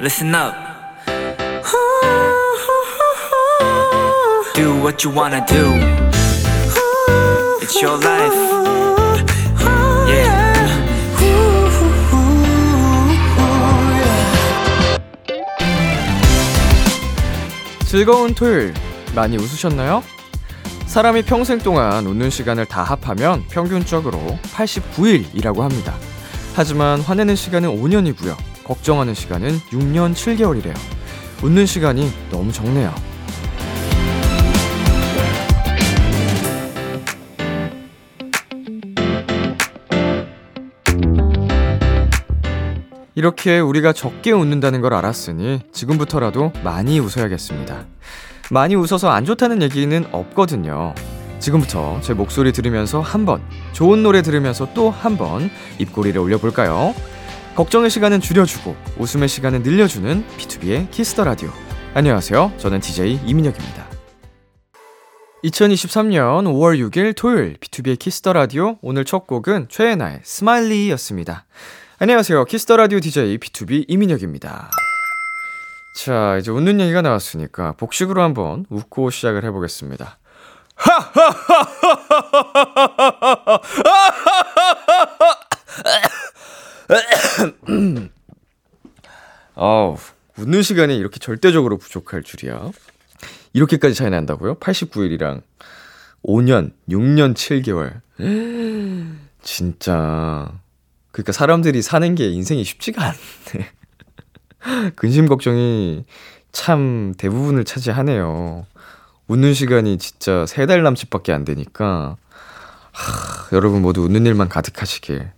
listen up. Do what you wanna do. It's your life. Yeah. 즐거운 토요일 많이 웃으셨나요? 사람이 평생 동안 웃는 시간을 다 합하면 평균적으로 89일이라고 합니다. 하지만 화내는 시간은 5년이고요. 걱정하는 시간은 6년 7개월이래요. 웃는 시간이 너무 적네요. 이렇게 우리가 적게 웃는다는 걸 알았으니 지금부터라도 많이 웃어야겠습니다. 많이 웃어서 안 좋다는 얘기는 없거든요. 지금부터 제 목소리 들으면서 한 번, 좋은 노래 들으면서 또 한 번 입꼬리를 올려볼까요? 걱정의 시간은 줄여주고 웃음의 시간은 늘려주는 BTOB의 키스 더 라디오. 안녕하세요. 저는 DJ 이민혁입니다. 2023년 5월 6일 토요일 BTOB의 키스 더 라디오 오늘 첫 곡은 최예나의 SMILEY였습니다. 안녕하세요. 키스 더 라디오 DJ BTOB 이민혁입니다. 자, 이제 웃는 얘기가 나왔으니까 복식으로 한번 웃고 시작을 해 보겠습니다. 아우, 웃는 시간이 이렇게 절대적으로 부족할 줄이야. 이렇게까지 차이 난다고요? 89일이랑 5년, 6년 7개월. 진짜. 그러니까 사람들이 사는 게 인생이 쉽지가 않네. 근심 걱정이 참 대부분을 차지하네요. 웃는 시간이 진짜 세 달 남짓밖에 안 되니까 하, 여러분 모두 웃는 일만 가득하시길.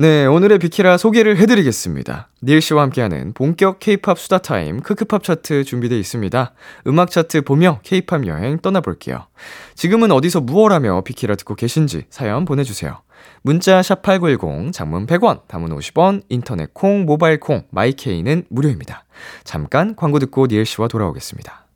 네, 오늘의 비키라 소개를 해드리겠습니다. 니엘 씨와 함께하는 본격 K-팝 수다 타임 크크팝 차트 준비되어 있습니다. 음악 차트 보며 K-팝 여행 떠나볼게요. 지금은 어디서 무엇하며 비키라 듣고 계신지 사연 보내주세요. 문자 샵8910 장문 100원, 단문 50원, 인터넷 콩, 모바일 콩, 마이케이는 무료입니다. 잠깐 광고 듣고 니엘 씨와 돌아오겠습니다.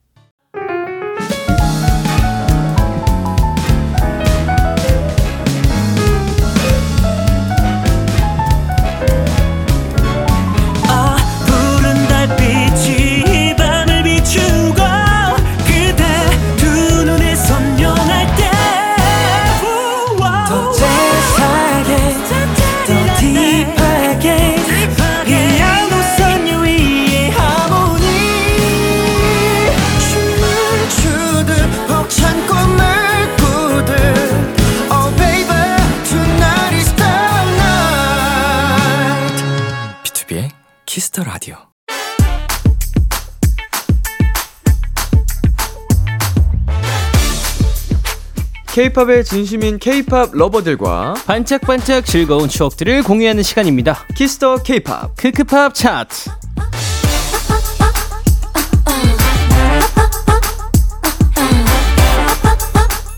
K-팝에 진심인 K-팝 lover들과 반짝반짝 즐거운 추억들을 공유하는 시간입니다. 키스 더 K-팝. 크크팝 차트.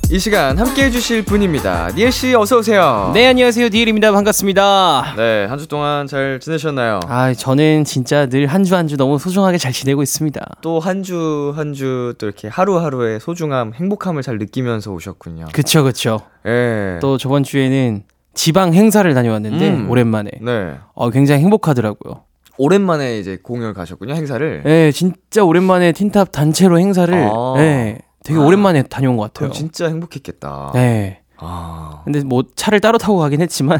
이 시간 함께 해주실 분입니다. 니엘 씨 어서 오세요. 네, 안녕하세요. 니엘입니다. 반갑습니다. 네, 한 주 동안 잘 지내셨나요? 아, 저는 진짜 늘 한 주 한 주 너무 소중하게 잘 지내고 있습니다. 또 한 주 한 주 또 이렇게 하루하루의 소중함, 행복함을 잘 느끼면서 오셨군요. 그쵸, 그쵸. 예. 또 저번 주에는 지방 행사를 다녀왔는데, 음. 오랜만에. 네. 어, 굉장히 행복하더라고요. 오랜만에 이제 공연 가셨군요, 행사를. 예, 진짜 오랜만에 틴탑 단체로 행사를, 아. 예, 되게 오랜만에 다녀온 것 같아요. 진짜 행복했겠다. 네. 아. 근데 뭐 차를 따로 타고 가긴 했지만,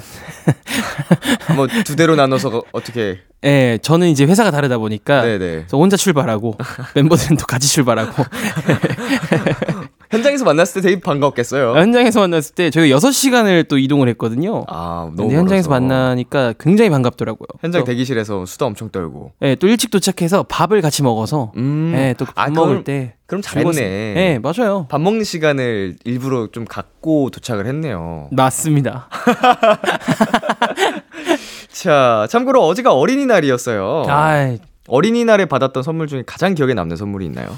뭐 두 대로 나눠서 거- 어떻게 예, 저는 이제 회사가 다르다 보니까, 네, 네. 그래서 혼자 출발하고 멤버들은 또 같이 출발하고 현장에서 만났을 때 되게 반가웠겠어요. 현장에서 만났을 때 저희가 6시간을 또 이동을 했거든요. 아, 너무 근데 현장에서 멀어서. 만나니까 굉장히 반갑더라고요. 현장 또, 대기실에서 수다 엄청 떨고. 예, 또 일찍 도착해서 밥을 같이 먹어서 음. 예, 또밥 아, 먹을 그럼- 때 그럼. 잘했네. 예, 맞아요. 밥 먹는 시간을 일부러 좀 갖고 도착을 했네요. 맞습니다. 자, 참고로 어제가 어린이날이었어요. 아, 어린이날에 받았던 선물 중에 가장 기억에 남는 선물이 있나요?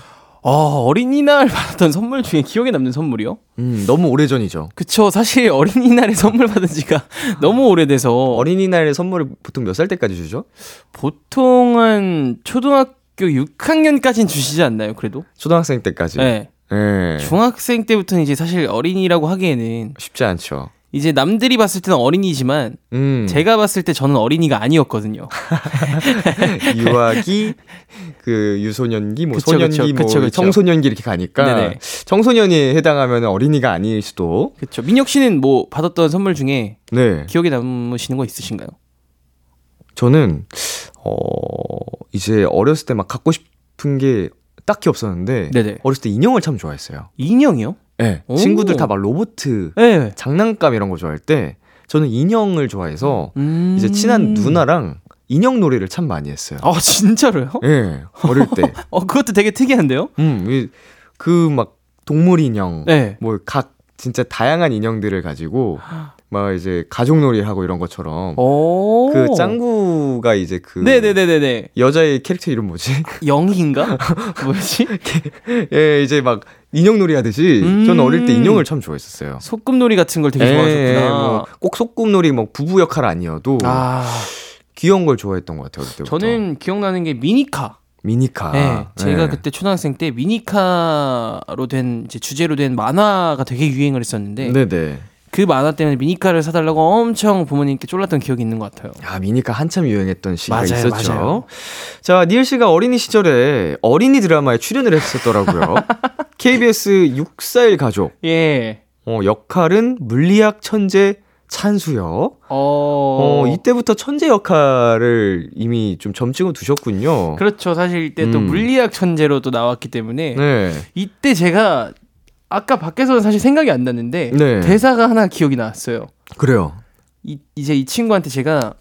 어, 어린이날 받았던 선물 중에 기억에 남는 선물이요? 음, 너무 오래전이죠. 그쵸. 사실 어린이날에 선물 받은 지가 너무 오래돼서 어린이날 선물을 보통 몇 살 때까지 주죠? 보통은 초등학교 6학년까지는 주시지 않나요, 그래도? 초등학생 때까지. 네. 예. 중학생 때부터는 이제 사실 어린이라고 하기에는 쉽지 않죠. 이제 남들이 봤을 때는 어린이지만 음. 제가 봤을 때 저는 어린이가 아니었거든요. 유아기 그 유소년기 뭐 그쵸, 소년기 그쵸, 뭐 그쵸, 그쵸. 청소년기 이렇게 가니까 네네. 청소년이 해당하면 어린이가 아닐 수도. 그렇죠. 민혁 씨는 뭐 받았던 선물 중에 네. 기억에 남으시는 거 있으신가요? 저는 어 이제 어렸을 때 막 갖고 싶은 게 딱히 없었는데 네네. 어렸을 때 인형을 참 좋아했어요. 인형이요? 네. 오. 친구들 다 막 로봇 네. 장난감 이런 거 좋아할 때 저는 인형을 좋아해서 음... 이제 친한 누나랑 인형 놀이를 참 많이 했어요. 아 진짜로요? 예, 네, 어릴 때. 어 그것도 되게 특이한데요? 음, 그 막 동물 인형, 네. 뭐각 진짜 다양한 인형들을 가지고 막 이제 가족놀이 하고 이런 것처럼 오. 그 짱구가 이제 그 네네네네네. 여자의 캐릭터 이름 뭐지? 영희인가? 뭐지? 예, 이제 막 인형놀이 하듯이 음. 저는 어릴 때 인형을 참 좋아했었어요. 소꿉놀이 같은 걸 되게 예, 좋아하셨구나. 뭐 꼭 소꿉놀이 뭐 부부 역할 아니어도 아 귀여운 걸 좋아했던 것 같아요. 어릴 때부터. 저는 기억나는 게 미니카. 미니카. 네, 제가 예. 그때 초등학생 때 미니카로 된 이제 주제로 된 만화가 되게 유행을 했었는데 네네. 그 만화 때문에 미니카를 사달라고 엄청 부모님께 쫄랐던 기억이 있는 것 같아요. 아, 미니카 한참 유행했던 시기가 맞아요, 있었죠. 맞아요. 자, 니엘 씨가 어린이 시절에 어린이 드라마에 출연을 했었더라고요. KBS 641 가족. 예. 어, 역할은 물리학 천재 찬수요. 어. 어, 이때부터 천재 역할을 이미 좀 점찍어 두셨군요. 그렇죠. 사실 이때 또 음. 물리학 천재로 또 나왔기 때문에 네. 이때 제가 아까 밖에서는 사실 생각이 안 났는데 네. 대사가 하나 기억이 났어요. 그래요. 이, 이제 이 친구한테 제가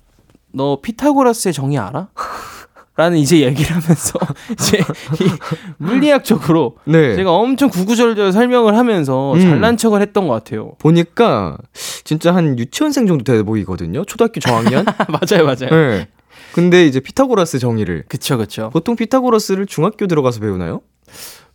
너 피타고라스의 정의 알아? 라는 이제 얘기를 하면서 이제 이 물리학적으로 네. 제가 엄청 구구절절 설명을 하면서 음. 잘난 척을 했던 것 같아요. 보니까 진짜 한 유치원생 정도 돼 보이거든요. 초등학교 저학년? 맞아요, 맞아요. 네. 근데 이제 피타고라스 정의를 그쵸, 그쵸. 보통 피타고라스를 중학교 들어가서 배우나요?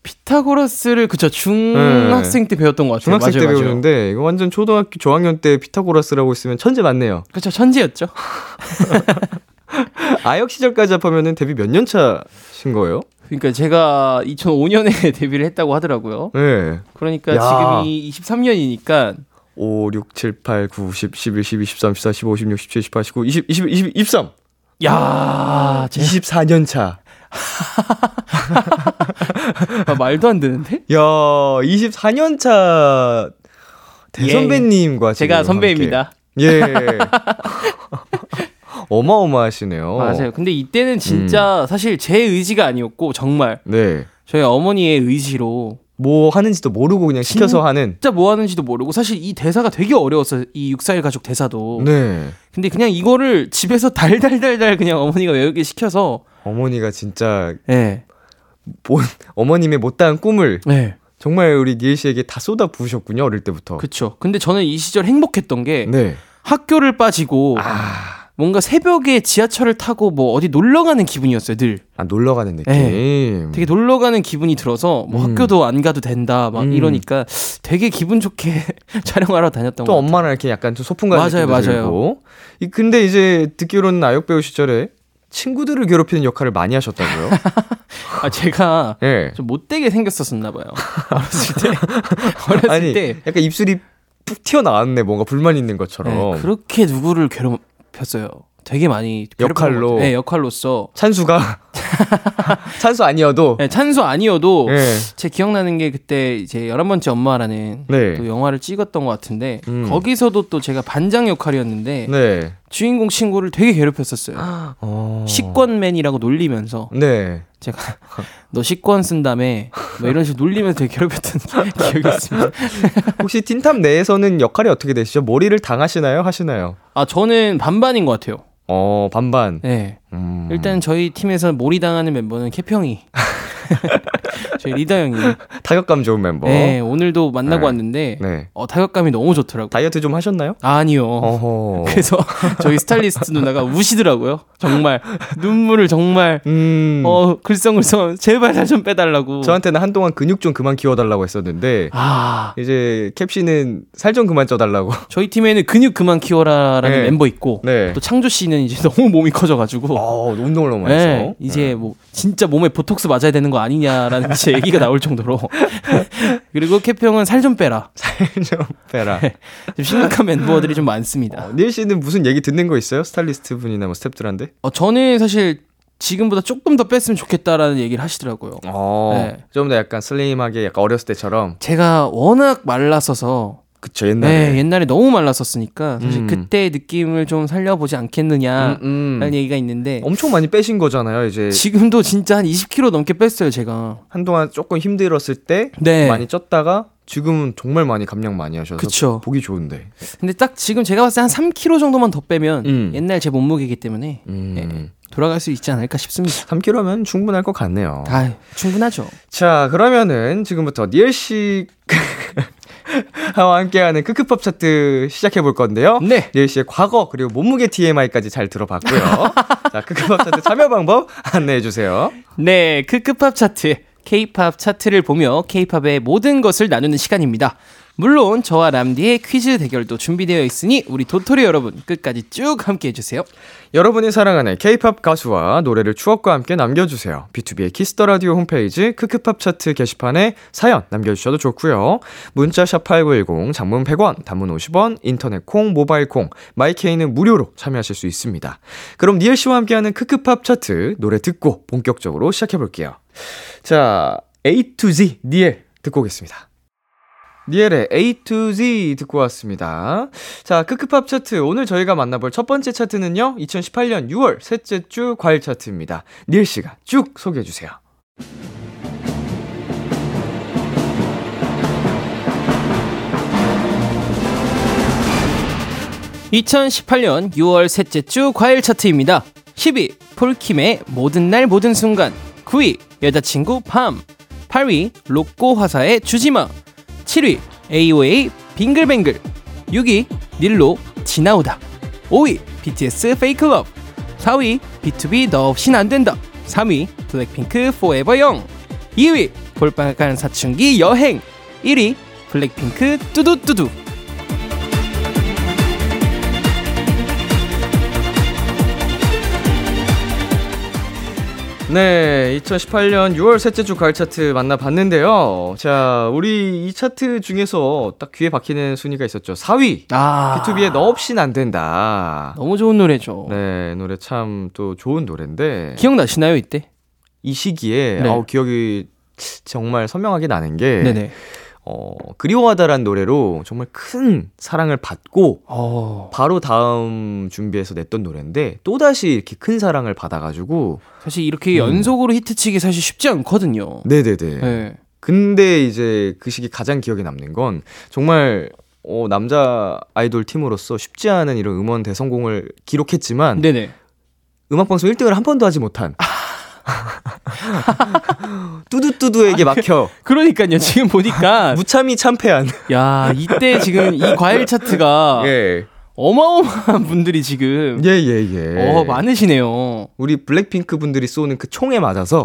피타고라스를 그쵸 중학생 때 배웠던 것 같아요. 네. 중학생 맞아요, 때 맞아요. 배우는데 이거 완전 초등학교 저학년 때 피타고라스라고 있으면 천재 맞네요. 그쵸 천재였죠. 아역 시절까지 합하면은 데뷔 몇 년 차신 거예요? 그러니까 제가 2005년에 데뷔를 했다고 하더라고요. 네. 그러니까 야. 지금이 23년이니까 5, 6, 7, 8, 9, 10, 11, 12, 13, 14, 15, 16, 17, 18, 19, 20, 20, 20, 23. 야, 제 24년 차. 아, 말도 안 되는데? 야, 24년 차 대선배님과 지금 제가 선배입니다. 함께. 예. 어마어마하시네요. 맞아요. 근데 이때는 진짜 사실 제 의지가 아니었고 정말 네. 저희 어머니의 의지로 뭐 하는지도 모르고 그냥 시켜서 하는. 진짜 뭐 하는지도 모르고 사실 이 대사가 되게 어려웠어요. 이 육사일 가족 대사도. 네. 근데 그냥 이거를 집에서 달달달달 그냥 어머니가 외우게 시켜서 어머니가 진짜 예. 본 어머님의 못다한 꿈을 네. 정말 우리 니엘 씨에게 다 쏟아 부으셨군요 어릴 때부터. 그쵸. 근데 저는 이 시절 행복했던 게 네. 학교를 빠지고 아, 뭔가 새벽에 지하철을 타고 뭐 어디 놀러 가는 기분이었어요, 늘. 아 놀러 가는 느낌. 네. 되게 놀러 가는 기분이 들어서 뭐 음. 학교도 안 가도 된다 막 음. 이러니까 되게 기분 좋게 촬영하러 다녔던 또것 같아요. 엄마랑 이렇게 약간 좀 소풍 가는 맞아요, 맞아요. 들고. 이 근데 이제 듣기로는 아역 배우 시절에 친구들을 괴롭히는 역할을 많이 하셨다고요? 아 제가 예. 좀 못되게 생겼었나 봐요. 어렸을 때. 어렸을 아니 때 약간 입술이 푹 튀어나왔네 뭔가 불만 있는 것처럼. 네, 그렇게 누구를 괴롭 혔어요. 되게 많이 역할로? 네, 역할로서 찬수가 찬수 아니어도 네, 찬수 아니어도 예. 제 기억나는 게 그때 이제 열한 번째 엄마라는 네. 또 영화를 찍었던 것 같은데 음. 거기서도 또 제가 반장 역할이었는데 네. 주인공 친구를 되게 괴롭혔었어요. 어. 식권맨이라고 놀리면서 네. 제가 너 식권 쓴 다음에 뭐 이런 식으로 놀리면서 되게 괴롭혔던 기억이 있습니다. 혹시 틴탑 내에서는 역할이 어떻게 되시죠? 머리를 당하시나요? 하시나요? 아 저는 반반인 것 같아요. 어 반반. 네. 음. 일단 저희 팀에서 몰이 당하는 멤버는 캐평이 저희 리더 형이 타격감 좋은 멤버. 네, 오늘도 만나고 네. 왔는데 네. 어, 타격감이 너무 좋더라고요. 다이어트 좀 하셨나요? 아니요. 어허. 그래서 저희 스타일리스트 누나가 우시더라고요. 정말 눈물을 정말 음. 어 글썽글썽 제발 살 좀 빼달라고. 저한테는 한동안 근육 좀 그만 키워달라고 했었는데 아 이제 캡씨는 살 좀 그만 쪄달라고. 저희 팀에는 근육 그만 키워라라는 네. 멤버 있고 네. 또 창조 씨는 이제 너무 몸이 커져가지고 어, 운동을 너무 많이 네, 해서. 이제 뭐 진짜 몸에 보톡스 맞아야 되는 거 아니냐라는 진짜 얘기가 나올 정도로 그리고 캐피 형은 살 좀 빼라 좀 빼라. 좀 심각한 멤버들이 좀 많습니다. 어, 니엘 씨는 무슨 얘기 듣는 거 있어요? 스타일리스트 분이나 뭐 스탭들한테? 어, 저는 사실 지금보다 조금 더 뺐으면 좋겠다라는 얘기를 하시더라고요. 어. 네. 좀더 약간 슬림하게 약간 어렸을 때처럼. 제가 워낙 말랐어서 그쵸 옛날에. 네, 옛날에 너무 말랐었으니까 사실 음. 그때의 느낌을 좀 살려보지 않겠느냐라는 음, 음. 얘기가 있는데 엄청 많이 빼신 거잖아요. 이제 지금도 진짜 한 20kg 넘게 뺐어요 제가. 한동안 조금 힘들었을 때 네. 많이 쪘다가 지금은 정말 많이 감량 많이 하셔서 그쵸. 보기 좋은데. 근데 딱 지금 제가 봤을 때 한 3kg 정도만 더 빼면 음. 옛날 제 몸무게이기 때문에 음. 네. 돌아갈 수 있지 않을까 싶습니다. 3kg면 충분할 것 같네요. 아, 충분하죠. 자, 그러면은 지금부터 니엘 씨하 와 함께하는 크크팝 차트 시작해 볼 건데요. 네. 니엘 씨의 과거 그리고 몸무게 TMI까지 잘 들어봤고요. 자, 크크팝 차트 참여 방법 안내해 주세요. 네, 크크팝 차트, K-팝 차트를 보며 K-팝의 모든 것을 나누는 시간입니다. 물론 저와 람디의 퀴즈 대결도 준비되어 있으니 우리 도토리 여러분 끝까지 쭉 함께 해주세요. 여러분이 사랑하는 K-팝 가수와 노래를 추억과 함께 남겨주세요. BTOB의 키스 더 라디오 홈페이지 크크팝 차트 게시판에 사연 남겨주셔도 좋고요. 문자샵 #8910 장문 100원, 단문 50원, 인터넷 콩, 모바일 콩, 마이케이는 무료로 참여하실 수 있습니다. 그럼 니엘 씨와 함께하는 크크팝 차트 노래 듣고 본격적으로 시작해 볼게요. 자, A to Z 니엘 듣고 오겠습니다. 니엘의 A to Z 듣고 왔습니다. 자, 크크팝 차트. 오늘 저희가 만나볼 첫 번째 차트는요, 2018년 6월 셋째 주 과일 차트입니다. 니엘 씨가 쭉 소개해주세요. 2018년 6월 셋째 주 과일 차트입니다. 10위 폴킴의 모든 날 모든 순간 9위 여자친구 밤 8위 로꼬 화사의 주지마 7위 AOA 빙글뱅글. 6위 닐로 지나오다. 5위 BTS FAKE LOVE 4위 BTOB 너 없인 안 된다. 3위 블랙핑크 Forever Young 2위 볼빨간 사춘기 여행. 1위 블랙핑크 뚜두뚜두 네, 2018년 6월 셋째 주 과일 차트 만나봤는데요. 자, 우리 이 차트 중에서 딱 귀에 박히는 순위가 있었죠. 4위. 아 B2B의 너 없인 안 된다. 너무 좋은 노래죠. 네, 노래 참 또 좋은 노래인데. 기억나시나요 이때? 이 시기에 네. 아우 기억이 정말 선명하게 나는 게 네네. 어, 그리워하다란 노래로 정말 큰 사랑을 받고 어 바로 다음 준비해서 냈던 노래인데 또 다시 이렇게 큰 사랑을 받아가지고 사실 이렇게 연속으로 히트치기 사실 쉽지 않거든요. 네네네. 네. 근데 이제 그 시기 가장 기억에 남는 건 정말 어, 남자 아이돌 팀으로서 쉽지 않은 이런 음원 대성공을 기록했지만 네네. 음악방송 1등을 한 번도 하지 못한 뚜두뚜두에게 막혀 그러니까요. 지금 보니까 무참히 참패한 야 이때 지금 이 과일 차트가 예. 어마어마한 분들이 지금 예, 예, 예. 어 많으시네요. 우리 블랙핑크 분들이 쏘는 그 총에 맞아서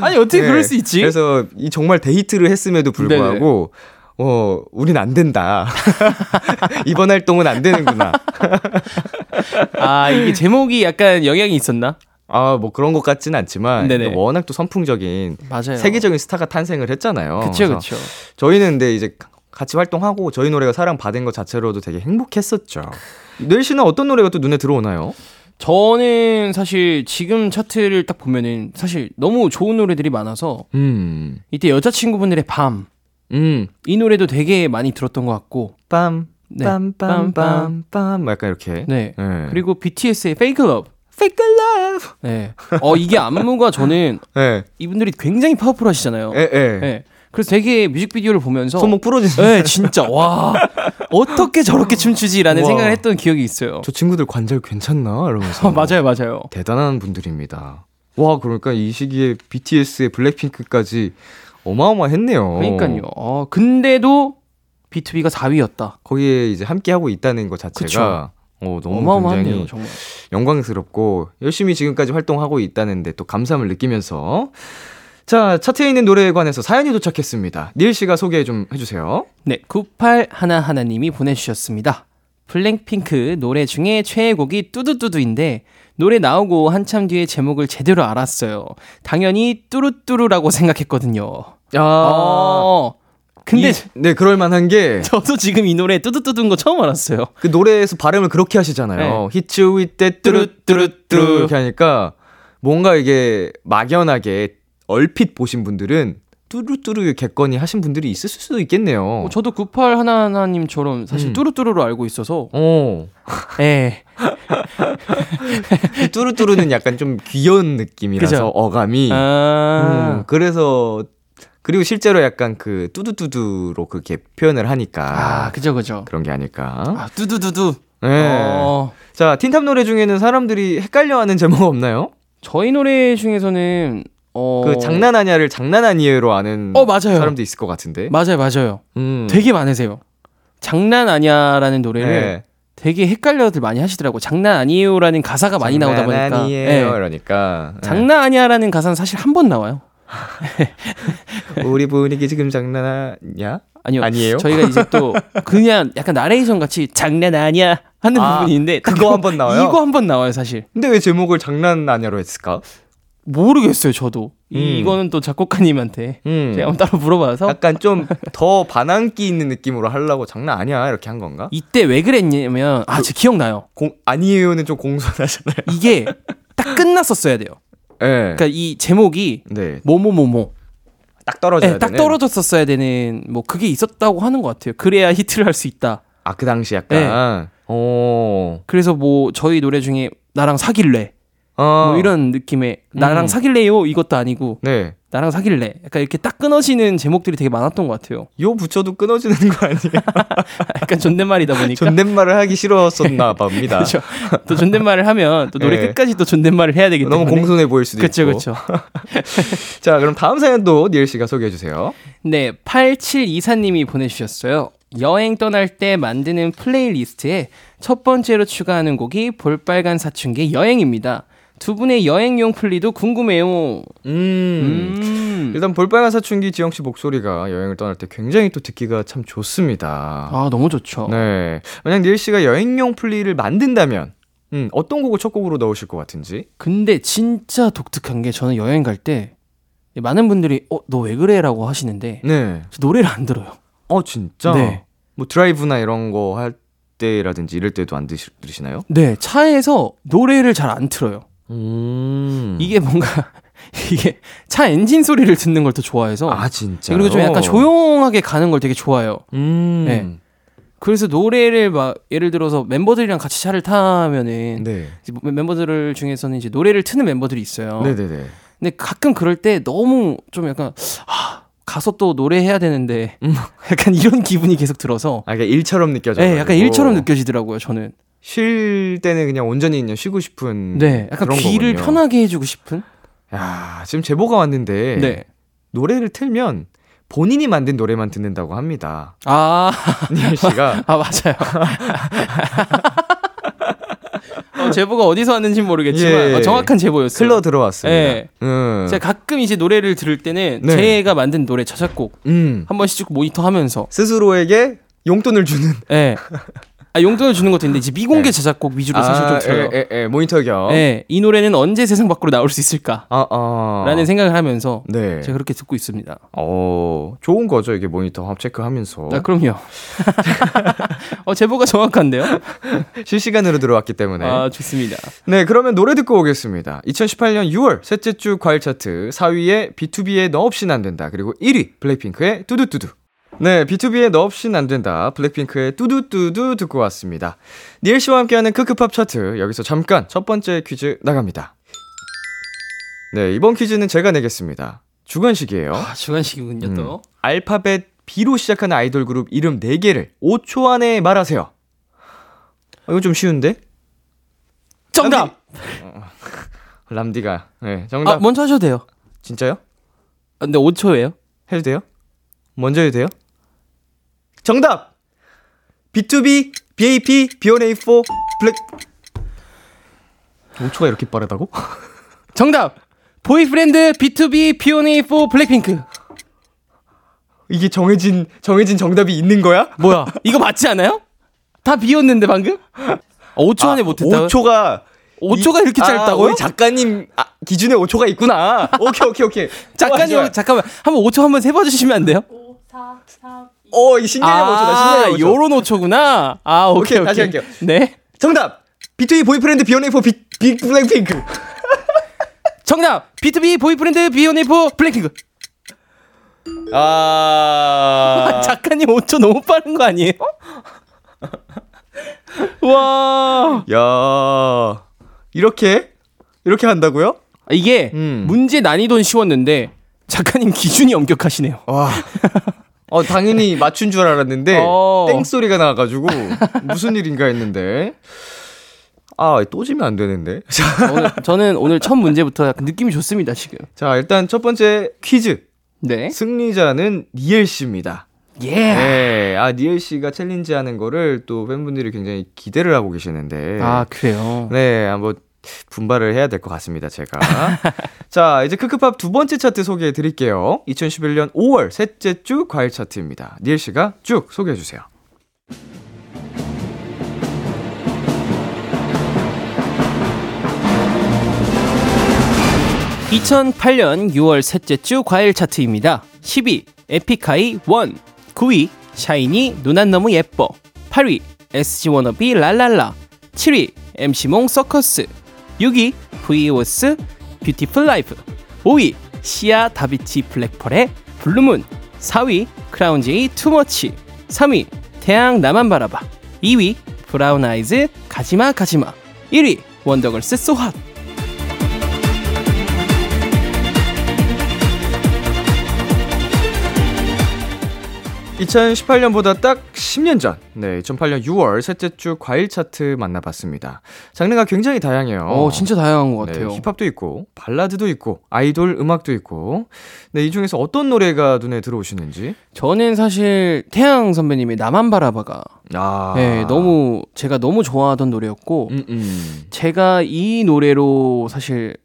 아니 어떻게 네. 그럴 수 있지? 그래서 이 정말 데이트를 했음에도 불구하고 어, 우린 안 된다. 이번 활동은 안 되는구나. 아 이게 제목이 약간 영향이 있었나? 아, 뭐 그런 것 같진 않지만 네네. 워낙 또 선풍적인 맞아요. 세계적인 스타가 탄생을 했잖아요. 그래서 그쵸. 저희는 근데 이제 같이 활동하고 저희 노래가 사랑받은 것 자체로도 되게 행복했었죠. 뇌 씨는 어떤 노래가 또 눈에 들어오나요? 저는 사실 지금 차트를 딱 보면은 사실 너무 좋은 노래들이 많아서 음. 이때 여자친구분들의 밤 이 음. 노래도 되게 많이 들었던 것 같고 빰. 네. 빰빰빰 빰 빰 약간 이렇게. 네 네. 그리고 BTS의 Fake Love Fake Love. 네. 어 이게 안무가 저는 예. 이분들이 굉장히 파워풀하시잖아요. 예, 예. 네. 그래서 되게 뮤직비디오를 보면서 손목 부러지는. 네, 진짜 와 어떻게 저렇게 춤추지라는 우와. 생각을 했던 기억이 있어요. 저 친구들 관절 괜찮나? 이러면서. 어, 맞아요, 맞아요. 대단한 분들입니다. 와, 그러니까 이 시기에 BTS의 블랙핑크까지 어마어마했네요. 그러니까요. 어, 근데도 B2B가 4위였다. 거기에 이제 함께 하고 있다는 것 자체가 어, 너무 어마어마하네요, 굉장히 정말. 영광스럽고 열심히 지금까지 활동하고 있다는데 또 감사함을 느끼면서 자 차트에 있는 노래에 관해서 사연이 도착했습니다. 닐 씨가 소개 좀 해주세요. 네, 98하나하나님이 보내주셨습니다. 블랙핑크 노래 중에 최애곡이 뚜두뚜두인데 노래 나오고 한참 뒤에 제목을 제대로 알았어요. 당연히 뚜루뚜루라고 생각했거든요. 야, 어, 근데 이- 네 그럴 만한 게그 저도 지금 이 노래 뚜두뚜두인 거 처음 알았어요. 노래에서 발음을 그렇게 하시잖아요. You with that 뚜루뚜루뚜루 이렇게 하니까 뭔가 이게 막연하게 얼핏 보신 분들은 뚜루뚜루 객건이 하신 분들이 있을 수도 있겠네요. 어, 저도 98 하나하나님처럼 사실 음. 뚜루뚜루로 알고 있어서 어. 예. 이 뚜루뚜루는 약간 좀 귀여운 느낌이라서 그죠? 어감이 아, 음, 그래서 그리고 실제로 약간 그 뚜두뚜두로 그렇게 표현을 하니까 아, 그죠, 그죠. 그런 게 아닐까. 아, 뚜두두두. 네. 어, 자, 틴탑 노래 중에는 사람들이 헷갈려하는 제목 없나요? 저희 노래 중에서는 어, 그 장난 아니야를 장난 아니에로 아는 어, 맞아요. 사람도 있을 것 같은데. 맞아요, 맞아요. 음. 되게 많으세요. 장난 아니야라는 노래를 네. 되게 헷갈려들 많이 하시더라고. 장난 아니에요라는 가사가 많이 나오다 보니까. 아니에요. 예. 이러니까. 네. 장난 아니야라는 가사는 사실 한 번 나와요. 우리 분위기 지금 장난 아니야? 아니요. 아니에요? 저희가 이제 또 그냥 약간 나레이션 같이 장난 아니야 하는 아, 부분이 있는데 그거 한 번 나와요? 이거 한 번 나와요, 사실. 근데 왜 제목을 장난 아니야로 했을까? 모르겠어요, 저도. 음. 이거는 또 작곡가님한테 음. 제가 한번 따로 물어봐서 약간 좀 더 반항기 있는 느낌으로 하려고 장난 아니야 이렇게 한 건가? 이때 왜 그랬냐면 아, 저 기억나요. 공 아니에요는 좀 공손하잖아요. 이게 딱 끝났었어야 돼요. 네. 그러니까 이 제목이 네. 뭐뭐뭐뭐 딱 떨어져야 네, 딱. 떨어졌었어야 되는 뭐 그게 있었다고 하는 것 같아요. 그래야 히트를 할 수 있다. 아, 그 당시 약간. 어. 그래서 뭐 저희 노래 중에 나랑 사귈래 어. 뭐 이런 느낌의 나랑 음. 사귈래요 이것도 아니고 네. 나랑 사귈래 약간 이렇게 딱 끊어지는 제목들이 되게 많았던 것 같아요. 요 붙여도 끊어지는 거 아니에요? 약간 존댓말이다 보니까 존댓말을 하기 싫었었나 봅니다. 그렇죠. 또 존댓말을 하면 또 노래 네. 끝까지 또 존댓말을 해야 되기 때문에 너무 공손해 보일 수도 그렇죠, 있고. 그렇죠. 자, 그럼 다음 사연도 니엘 씨가 소개해 주세요. 네, 8724님이 보내주셨어요. 여행 떠날 때 만드는 playlist에 첫 번째로 추가하는 곡이 볼빨간 사춘기 여행입니다. 두 분의 여행용 플리도 궁금해요. 음. 음. 일단 볼빨간 사춘기 지영 씨 목소리가 여행을 떠날 때 굉장히 또 듣기가 참 좋습니다. 아, 너무 좋죠. 네. 만약 니엘 씨가 여행용 플리를 만든다면 음, 어떤 곡을 첫 곡으로 넣으실 것 같은지? 근데 진짜 독특한 게 저는 여행 갈 때 많은 분들이 어, 너 왜 그래? 라고 하시는데 네. 저 노래를 안 들어요. 어, 진짜? 네. 뭐 드라이브나 이런 거할 때라든지 이럴 때도 안 들으시나요? 네, 차에서 노래를 잘 안 틀어요. 음. 이게 뭔가 이게 차 엔진 소리를 듣는 걸 더 좋아해서 아, 진짜. 그리고 좀 약간 조용하게 가는 걸 되게 좋아해요. 음. 네. 그래서 노래를 막 예를 들어서 멤버들이랑 같이 차를 타면은 네. 뭐 멤버들 중에서는 이제 노래를 트는 멤버들이 있어요. 네네네. 근데 가끔 그럴 때 너무 좀 약간 아, 가서 또 노래해야 되는데 음. 약간 이런 기분이 계속 들어서 아, 그러니까 일처럼 느껴져. 네, 약간 일처럼 느껴지더라고요, 저는. 쉴 때는 그냥 온전히 그냥 쉬고 싶은. 네, 약간 그런 귀를 거군요. 편하게 해주고 싶은. 야, 지금 제보가 왔는데 네. 노래를 틀면 본인이 만든 노래만 듣는다고 합니다. 아, 니엘 씨가 아 맞아요. 어, 제보가 어디서 왔는지 는 모르겠지만 예. 어, 정확한 제보였어요. 흘러 들어왔습니다. 네. 음. 제가 가끔 이제 노래를 들을 때는 네. 제가 만든 노래 자작곡 음. 한 번씩 쭉 모니터하면서 스스로에게 용돈을 주는 예. 아, 용돈을 주는 것도 있는데 이제 미공개 네. 자작곡 위주로 사실 좀 들어요. 에, 에, 에, 모니터 겸. 예, 이 노래는 언제 세상 밖으로 나올 수 있을까? 아, 아. 라는 생각을 하면서 네. 제가 그렇게 듣고 있습니다. 어, 좋은 거죠. 이게 모니터 합 체크하면서. 아, 그럼요. 어, 제보가 정확한데요? 실시간으로 들어왔기 때문에. 아, 좋습니다. 네, 그러면 노래 듣고 오겠습니다. 2018년 6월 셋째 주 과일 차트 4위에 B2B의 너 없인 안 된다. 그리고 1위 블랙핑크의 뚜두뚜두. 네, B2B의 너 없인 안 된다. 블랙핑크의 뚜두뚜두 듣고 왔습니다. 니엘 씨와 함께하는 크크팝 차트 여기서 잠깐 첫 번째 퀴즈 나갑니다. 네, 이번 퀴즈는 제가 내겠습니다. 주관식이에요. 아, 주관식이군요, 음, 또. 알파벳 B로 시작하는 아이돌 그룹 이름 4개를 5초 안에 말하세요. 어, 이거 좀 쉬운데? 정답! 람디 가. 네, 정답. 아, 먼저 하셔도 돼요. 진짜요? 아, 근데 5초예요? 해도 돼요? 먼저 해도 돼요? 정답! B2B BAP, B1A4, 블랙 5초가 이렇게 빠르다고? 정답. 보이프렌드 BTOB B1A4 블랙핑크. 이게 정해진 정해진 정답이 있는 거야? 뭐야? 이거 맞지 않아요? 다 비었는데 방금? 5초 안에 못했다고? 5초가 5초가 이렇게 아, 짧다고요? 우리 작가님 아, 기준에 5초가 있구나. 오케이 오케이 오케이. 작가님. 잠깐만 한번 5초 한번 세봐 주시면 안 돼요? 어, 이 신기한 5초다. 신기한 5초. 요런 5초구나. 아, 오케이, 오케이, 오케이. 다시 할게요. 네. 정답. BTOB 보이프렌드 B1A4 빅, 빅 블랙핑크. 정답. BTOB 보이프렌드 B1A4 블랙핑크. 아. 작가님 5초 너무 빠른 거 아니에요? 와. 야. 이렇게 이렇게 한다고요? 이게 음. 문제 난이도는 쉬웠는데 작가님 기준이 엄격하시네요. 와. 어, 당연히 맞춘 줄 알았는데 어. 땡 소리가 나 가지고 무슨 일인가 했는데 아, 또 지면 안 되는데. 자, 오늘, 저는 오늘 첫 문제부터 약간 느낌이 좋습니다, 지금. 자, 일단 첫 번째 퀴즈. 네. 승리자는 니엘 씨입니다. 예. 네, 아 니엘 씨가 challenge 하는 거를 또 팬분들이 굉장히 기대를 하고 계시는데. 아, 그래요. 네, 한번 분발을 해야 될 것 같습니다, 제가. 자, 이제 크크팝 두 번째 차트 소개해 드릴게요. 2011년 5월 셋째 주 과일 차트입니다. 니엘 씨가 쭉 소개해 주세요. 2008년 6월 셋째 주 과일 차트입니다. 10위 에픽하이 1 9위 샤이니 눈안 너무 예뻐 8위 SG 워너비 랄랄라 7위 MC몽 서커스 6위 VOS Beautiful Life. 5위 씨야 다비치 블랙펄의 Blue Moon. 4위 크라운제이 Too Much. 3위 태양 나만 바라봐. 2위 브라운 아이즈 가지마 가지마. 1위 원더걸스 So Hot 2018년보다 딱 10년 전, 네, 2008년 6월 셋째 주 과일 차트 만나봤습니다. 장르가 굉장히 다양해요. 어, 진짜 다양한 것 같아요. 네, 힙합도 있고, 발라드도 있고, 아이돌 음악도 있고, 네, 이 중에서 어떤 노래가 눈에 들어오시는지. 저는 사실 태양 선배님의 나만 바라봐가 아, 네, 너무 제가 너무 좋아하던 노래였고 음, 음. 제가 이 노래로 사실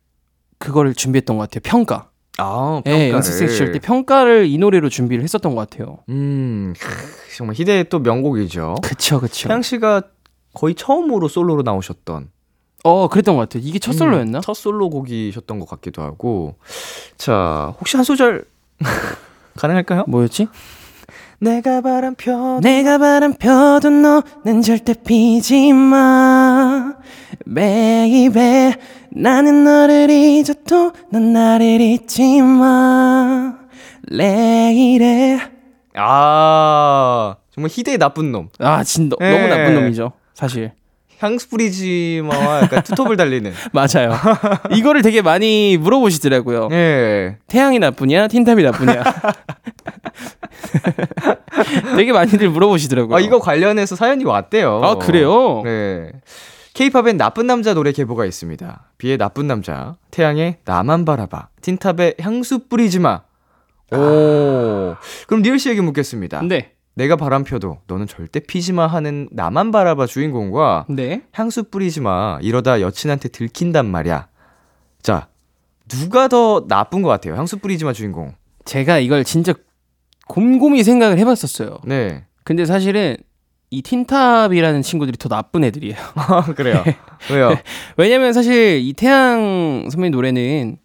그거를 준비했던 것 같아요. 평가. 아, 네. 연습생 시절 때 평가를 이 노래로 준비를 했었던 것 같아요. 음, 크, 정말 희대의 또 명곡이죠. 그쵸, 그쵸. 태양 씨가 거의 처음으로 솔로로 나오셨던 어, 그랬던 것 같아요. 이게 첫 솔로였나? 음, 첫 솔로곡이셨던 것 같기도 하고. 자, 혹시 한 소절 가능할까요? 뭐였지? 내가 바람 펴 내가 바람 펴도 너는 절대 피지 마. Baby 나는 너를 잊어도 넌 나를 잊지 마. lady 아, 정말 희대의 나쁜 놈. 아, 진 너, 예. 너무 나쁜 놈이죠. 사실. 향수 뿌리지마와 약간 투톱을 달리는. 맞아요. 이거를 되게 많이 물어보시더라고요. 예. 태양이 나쁘냐, 틴탑이 나쁘냐. 되게 많이들 물어보시더라고요. 아, 이거 관련해서 사연이 왔대요. 아, 그래요? 네. 케이팝엔 나쁜 남자 노래 계보가 있습니다. 비의 나쁜 남자, 태양의 나만 바라봐, 틴탑의 향수 뿌리지 마. 오. 그럼 니엘 씨에게 묻겠습니다. 네. 내가 바람 펴도 너는 절대 피지 마 하는 나만 바라봐 주인공과 네. 향수 뿌리지 마 이러다 여친한테 들킨단 말이야. 자, 누가 더 나쁜 것 같아요? 향수 뿌리지 마 주인공. 제가 이걸 진짜 곰곰이 생각을 해봤었어요. 네. 근데 사실은 이 틴탑이라는 친구들이 더 나쁜 애들이에요. 그래요. 왜요? 왜냐면 사실 이 태양 선배님 노래는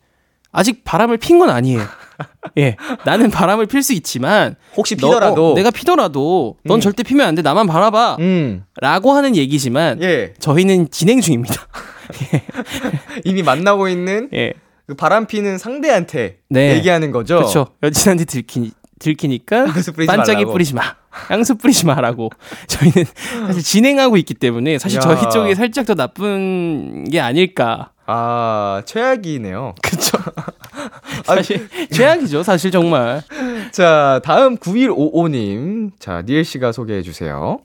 아직 바람을 핀 건 아니에요. 예. 나는 바람을 필 수 있지만 혹시 너- 피더라도 어, 내가 피더라도 넌 음. 절대 피면 안 돼. 나만 바라봐. 음. 라고 하는 얘기지만 예. 저희는 진행 중입니다. 이미 만나고 있는 예. 그 바람 피는 상대한테 네. 얘기하는 거죠. 그렇죠. 여친한테 들키, 들키니까 뿌리지 반짝이 말라고. 뿌리지 마. 향수 뿌리지 마라고. 저희는 사실 진행하고 있기 때문에 사실 야. 저희 쪽이 살짝 더 나쁜 게 아닐까. 아, 최악이네요. 그쵸. 아, 사실 최악이죠. 사실 정말. 자, 다음 9155님. 자, 니엘 씨가 소개해 주세요.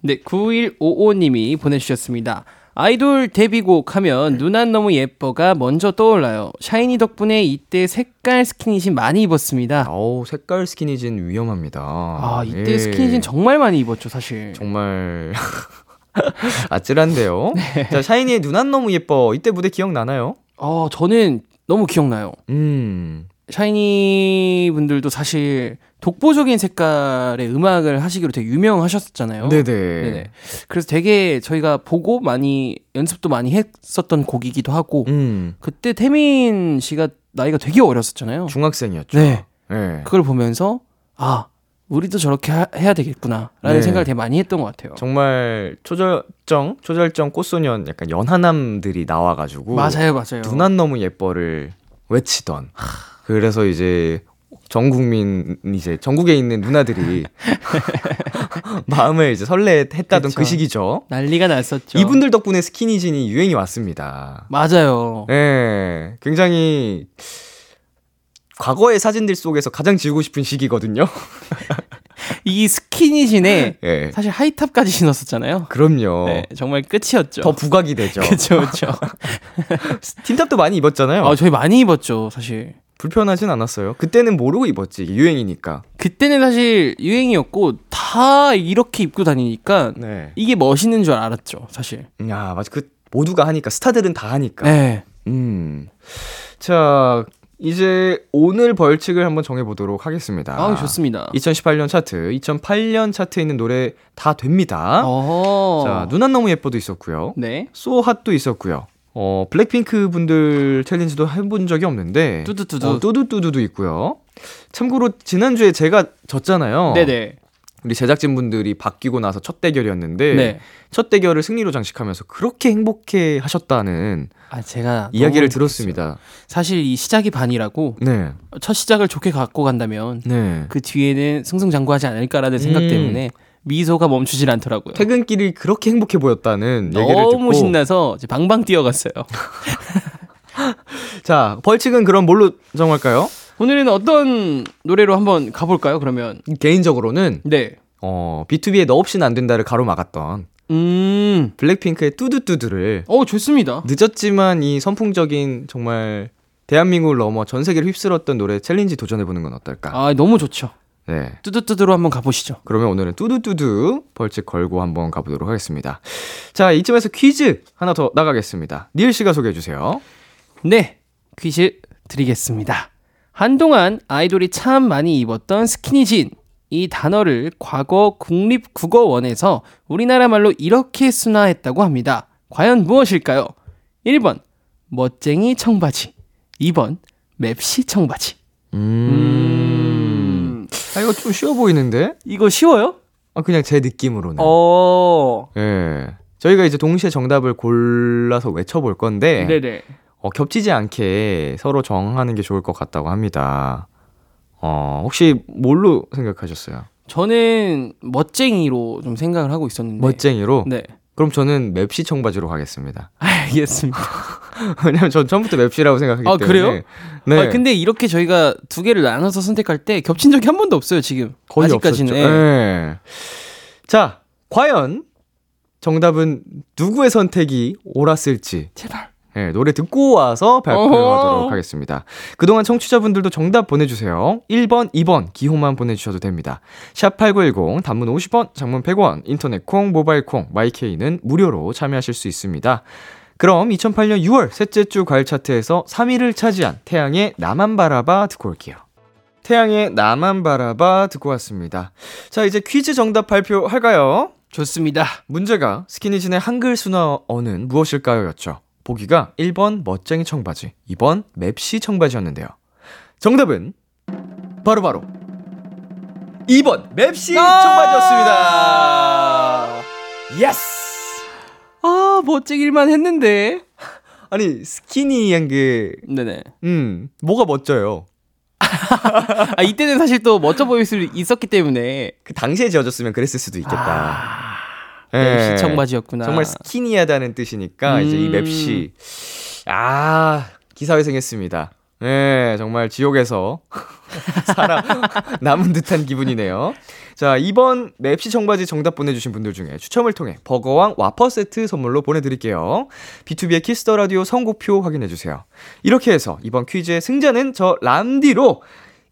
네, 9155님이 보내주셨습니다. 아이돌 데뷔곡 하면 누난 너무 예뻐가 먼저 떠올라요. 샤이니 덕분에 이때 색깔 스키니진 많이 입었습니다. 어우, 색깔 스키니진 위험합니다. 아, 이때 예. 스키니진 정말 많이 입었죠, 사실. 정말 아찔한데요. 자, 샤이니의 눈안 너무 예뻐. 이때 무대 기억나나요? 어, 저는 너무 기억나요. 음. 샤이니 분들도 사실 독보적인 색깔의 음악을 하시기로 되게 유명하셨잖아요. 네네. 네네. 그래서 되게 저희가 보고 많이 연습도 많이 했었던 곡이기도 하고 음. 그때 태민 씨가 나이가 되게 어렸었잖아요. 중학생이었죠. 네. 네. 그걸 보면서 아 우리도 저렇게 하- 해야 되겠구나라는 네. 생각을 되게 많이 했던 것 같아요. 정말 초절정, 초절정 꽃소년 약간 연하남들이 나와가지고 맞아요, 맞아요. 눈안 너무 예뻐를 외치던. 그래서 이제 전 국민 이제 전국에 있는 누나들이 마음을 이제 설레했다던 그쵸. 그 시기죠. 난리가 났었죠. 이분들 덕분에 스키니진이 유행이 왔습니다. 맞아요. 네, 굉장히 과거의 사진들 속에서 가장 지우고 싶은 시기거든요. 이 스키니진에 예. 사실 하이탑까지 신었었잖아요. 그럼요. 네, 정말 끝이었죠. 더 부각이 되죠. 그렇죠, 그렇죠. 틴탑도 많이 입었잖아요. 아, 저희 많이 입었죠, 사실. 불편하진 않았어요. 그때는 모르고 입었지. 유행이니까. 그때는 사실 유행이었고 다 이렇게 입고 다니니까 네. 이게 멋있는 줄 알았죠, 사실. 야, 맞아. 그 모두가 하니까 스타들은 다 하니까. 네. 음. 자, 이제 오늘 벌칙을 한번 정해 보도록 하겠습니다. 아, 좋습니다. 2018년 차트, 2008년 차트에 있는 노래 다 됩니다. 어. 자, 눈 안 너무 예뻐도 있었고요. 네. 소핫도 있었고요. 어, 블랙핑크 분들 챌린지도 해본 적이 없는데. 뚜두뚜두. 어, 뚜두뚜두도 있고요. 참고로 지난주에 제가 졌잖아요. 네네. 우리 제작진 분들이 바뀌고 나서 첫 대결이었는데 네. 첫 대결을 승리로 장식하면서 그렇게 행복해 하셨다는 아, 제가 이야기를 들었습니다. 사실 이 시작이 반이라고 네. 첫 시작을 좋게 갖고 간다면 네. 그 뒤에는 승승장구하지 않을까라는 생각 음. 때문에 미소가 멈추질 않더라고요. 퇴근길이 그렇게 행복해 보였다는 얘기를 듣고 너무 신나서 이제 방방 뛰어갔어요. 자, 벌칙은 그럼 뭘로 정할까요? 오늘은 어떤 노래로 한번 가볼까요? 그러면 개인적으로는 네. 어, B2B의 너 없이는 안 된다를 가로막았던 음, 블랙핑크의 뚜두뚜두를 어 좋습니다. 늦었지만 이 선풍적인 정말 대한민국을 넘어 전 세계를 휩쓸었던 노래 챌린지 도전해보는 건 어떨까? 아 너무 좋죠. 네. 뚜두뚜두로 한번 가보시죠. 그러면 오늘은 뚜두뚜두 벌칙 걸고 한번 가보도록 하겠습니다. 자, 이쯤에서 퀴즈 하나 더 나가겠습니다. 니엘 씨가 소개해 주세요. 네, 퀴즈 드리겠습니다. 한동안 아이돌이 참 많이 입었던 스키니진. 이 단어를 과거 국립국어원에서 우리나라 말로 이렇게 순화했다고 합니다. 과연 무엇일까요? 1번, 멋쟁이 청바지. 2번, 맵시 청바지. 음. 아, 이거 좀 쉬워 보이는데? 이거 쉬워요? 아, 그냥 제 느낌으로는. 어. 예. 저희가 이제 동시에 정답을 골라서 외쳐볼 건데, 네네. 어, 겹치지 않게 서로 정하는 게 좋을 것 같다고 합니다. 어, 혹시 뭘로 생각하셨어요? 저는 멋쟁이로 좀 생각을 하고 있었는데. 멋쟁이로? 네. 그럼 저는 맵시 청바지로 가겠습니다. 알겠습니다. 왜냐면 전 처음부터 맵시라고 생각하기 아, 때문에. 그래요? 네. 아, 근데 이렇게 저희가 두 개를 나눠서 선택할 때 겹친 적이 한 번도 없어요, 지금. 거의 아직까지는. 없었죠. 네. 자, 과연 정답은 누구의 선택이 옳았을지. 제발. 네, 노래 듣고 와서 발표하도록 어허. 하겠습니다. 그동안 청취자분들도 정답 보내주세요. 1번, 2번 기호만 보내주셔도 됩니다. 샵8910 단문 50원, 장문 100원, 인터넷 콩, 모바일 콩, 마이케이는 무료로 참여하실 수 있습니다. 그럼 2008년 6월 셋째 주 과일 차트에서 3위를 차지한 태양의 나만 바라봐 듣고 올게요. 태양의 나만 바라봐 듣고 왔습니다. 자, 이제 퀴즈 정답 발표할까요? 좋습니다. 문제가 스키니진의 한글 순화어는 무엇일까요? 였죠. 보기가 1번 멋쟁이 청바지, 2번 맵시 청바지였는데요. 정답은 바로바로 2번 맵시 청바지였습니다. Yes! 아, 멋지길만 했는데. 아니, skinny한 게, 네네. 음, 뭐가 멋져요. 아, 이때는 사실 또 멋져 보일 수 있었기 때문에. 그 당시에 지어졌으면 그랬을 수도 있겠다. 예. 맵시 청바지였구나. 정말 skinny하다는 뜻이니까 이제 이 음. 맵시 아 기사회생했습니다. 네, 정말 지옥에서 살아 남은 듯한 기분이네요. 자, 이번 맵시 청바지 정답 보내주신 분들 중에 추첨을 통해 버거왕 와퍼 세트 선물로 보내드릴게요. BTOB의 키스 더 라디오 선곡표 확인해주세요. 이렇게 해서 이번 퀴즈의 승자는 저 람디로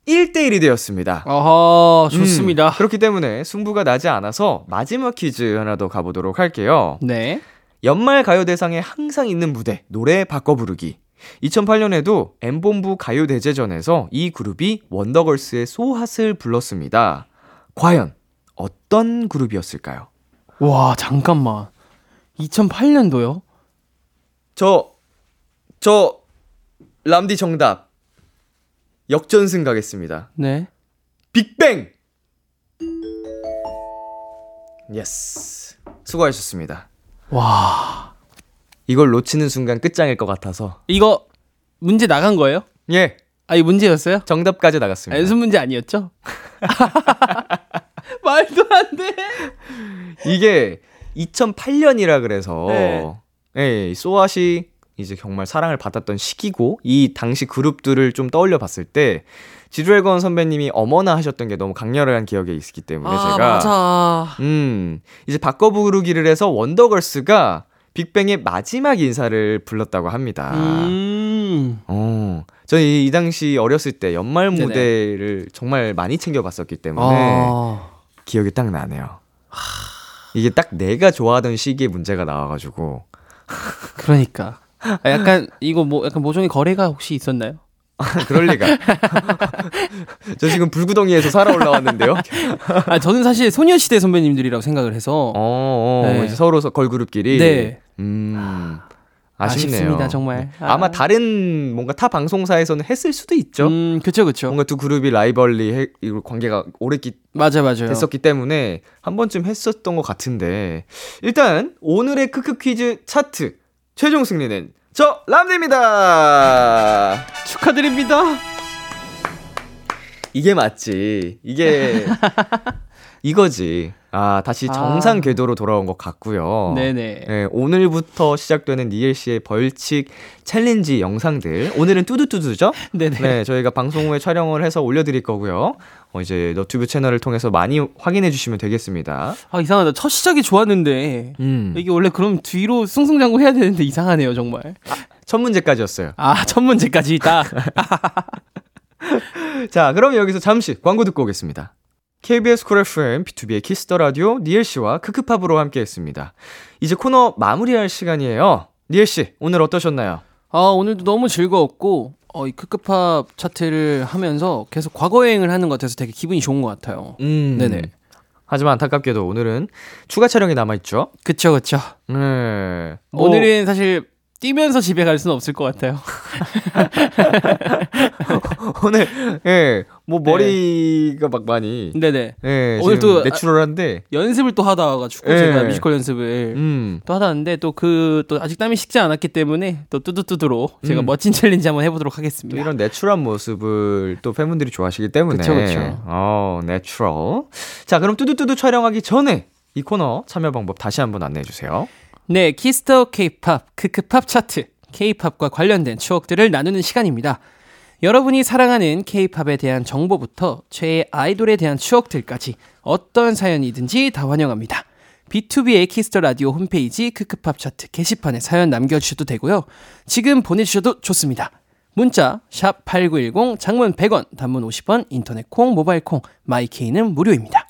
1대1이 되었습니다. 어허, 좋습니다. 음, 그렇기 때문에 승부가 나지 않아서 마지막 퀴즈 하나 더 가보도록 할게요. 네. 연말 가요대상에 항상 있는 무대, 노래 바꿔 부르기. 2008년에도 엠본부 가요대제전에서 이 그룹이 원더걸스의 소핫을 불렀습니다. 과연 어떤 그룹이었을까요? 와, 잠깐만. 2008년도요? 저, 저, 람디 정답. 역전승 가겠습니다. 네. 빅뱅! Yes. 수고하셨습니다. 와. 이걸 놓치는 순간 끝장일 것 같아서. 이거 문제 나간 거예요? 예, 아, 이 문제였어요? 정답까지 나갔습니다. 연습 문제 아니었죠? 말도 안 돼. 이게 2008년이라 그래서 네. 예, 이 소아시 이제 정말 사랑을 받았던 시기고 이 당시 그룹들을 좀 떠올려 봤을 때 지드래곤 선배님이 어머나 하셨던 게 너무 강렬한 기억에 있기 때문에 아, 제가 맞아. 음 이제 바꿔 부르기를 해서 원더걸스가 빅뱅의 마지막 인사를 불렀다고 합니다. 음. 어, 저는 이, 이 당시 어렸을 때 연말 네네. 무대를 정말 많이 챙겨봤었기 때문에 아. 기억이 딱 나네요. 이게 딱 내가 좋아하던 시기에 문제가 나와가지고 그러니까. 아, 약간 이거 뭐 약간 모종의 거래가 혹시 있었나요? 그럴 리가. 저 지금 불구덩이에서 살아 올라왔는데요. 아 저는 사실 소녀시대 선배님들이라고 생각을 해서 어, 어 네. 이제 서로 서- 걸그룹끼리. 네. 음, 아쉽네요. 아쉽습니다, 정말. 아. 아마 다른 뭔가 타 방송사에서는 했을 수도 있죠. 음 그쵸 그쵸 뭔가 두 그룹이 라이벌리 해, 관계가 오래 기, 맞아 맞아요. 됐었기 때문에 한 번쯤 했었던 것 같은데 일단 오늘의 크크 퀴즈 차트 최종 승리는 저 람디입니다. 축하드립니다. 이게 맞지. 이게 이거지. 아 다시 아. 정상 궤도로 돌아온 것 같고요. 네네. 네, 오늘부터 시작되는 니엘 씨의 벌칙 챌린지 영상들. 오늘은 뚜두뚜두죠? 네네. 네, 저희가 방송 후에 촬영을 해서 올려드릴 거고요. 어, 이제 너튜브 채널을 통해서 많이 확인해 주시면 되겠습니다. 아 이상하다. 첫 시작이 좋았는데 음. 이게 원래 그럼 뒤로 승승장구 해야 되는데 이상하네요 정말. 첫 문제까지였어요. 아 첫 문제까지 딱. 자, 그럼 여기서 잠시 광고 듣고 오겠습니다. KBS Cool FM, BTOB의 키스 더 라디오, 니엘 씨와 크크팝으로 함께 했습니다. 이제 코너 마무리할 시간이에요. 니엘 씨, 오늘 어떠셨나요? 아 오늘도 너무 즐거웠고 어, 이 크크팝 차트를 하면서 계속 과거 여행을 하는 것 같아서 되게 기분이 좋은 것 같아요. 음. 네네. 하지만 안타깝게도 오늘은 추가 촬영이 남아있죠? 그쵸 그쵸. 네. 뭐, 오늘은 사실 뛰면서 집에 갈 수는 없을 것 같아요. 오늘, 예, 뭐 머리가 막 많이, 네네. 예, 오늘 또- natural한데, 연습을 또 하다 와가지고 예. 제가 뮤지컬 연습을 음. 또 하다 왔는데 또 그또 아직 땀이 식지 않았기 때문에 또 뚜두뚜두로 제가 음. 멋진 챌린지 한번 해보도록 또 하겠습니다. 이런 natural한 모습을 또 팬분들이 좋아하시기 때문에. 그쵸, 그쵸. 어, natural. 자, 그럼 뚜두뚜두 촬영하기 전에 이 코너 참여 방법 다시 한번 안내해 주세요. 네, 키스 더 케이팝 크크팝 차트 케이팝과 관련된 추억들을 나누는 시간입니다. 여러분이 사랑하는 케이팝에 대한 정보부터 최애 아이돌에 대한 추억들까지 어떤 사연이든지 다 환영합니다. BTOB의 키스 더 라디오 홈페이지 크크팝 차트 게시판에 사연 남겨주셔도 되고요. 지금 보내주셔도 좋습니다. 문자 샵8910 장문 100원 단문 50원 인터넷 콩 모바일 콩 마이케이는 무료입니다.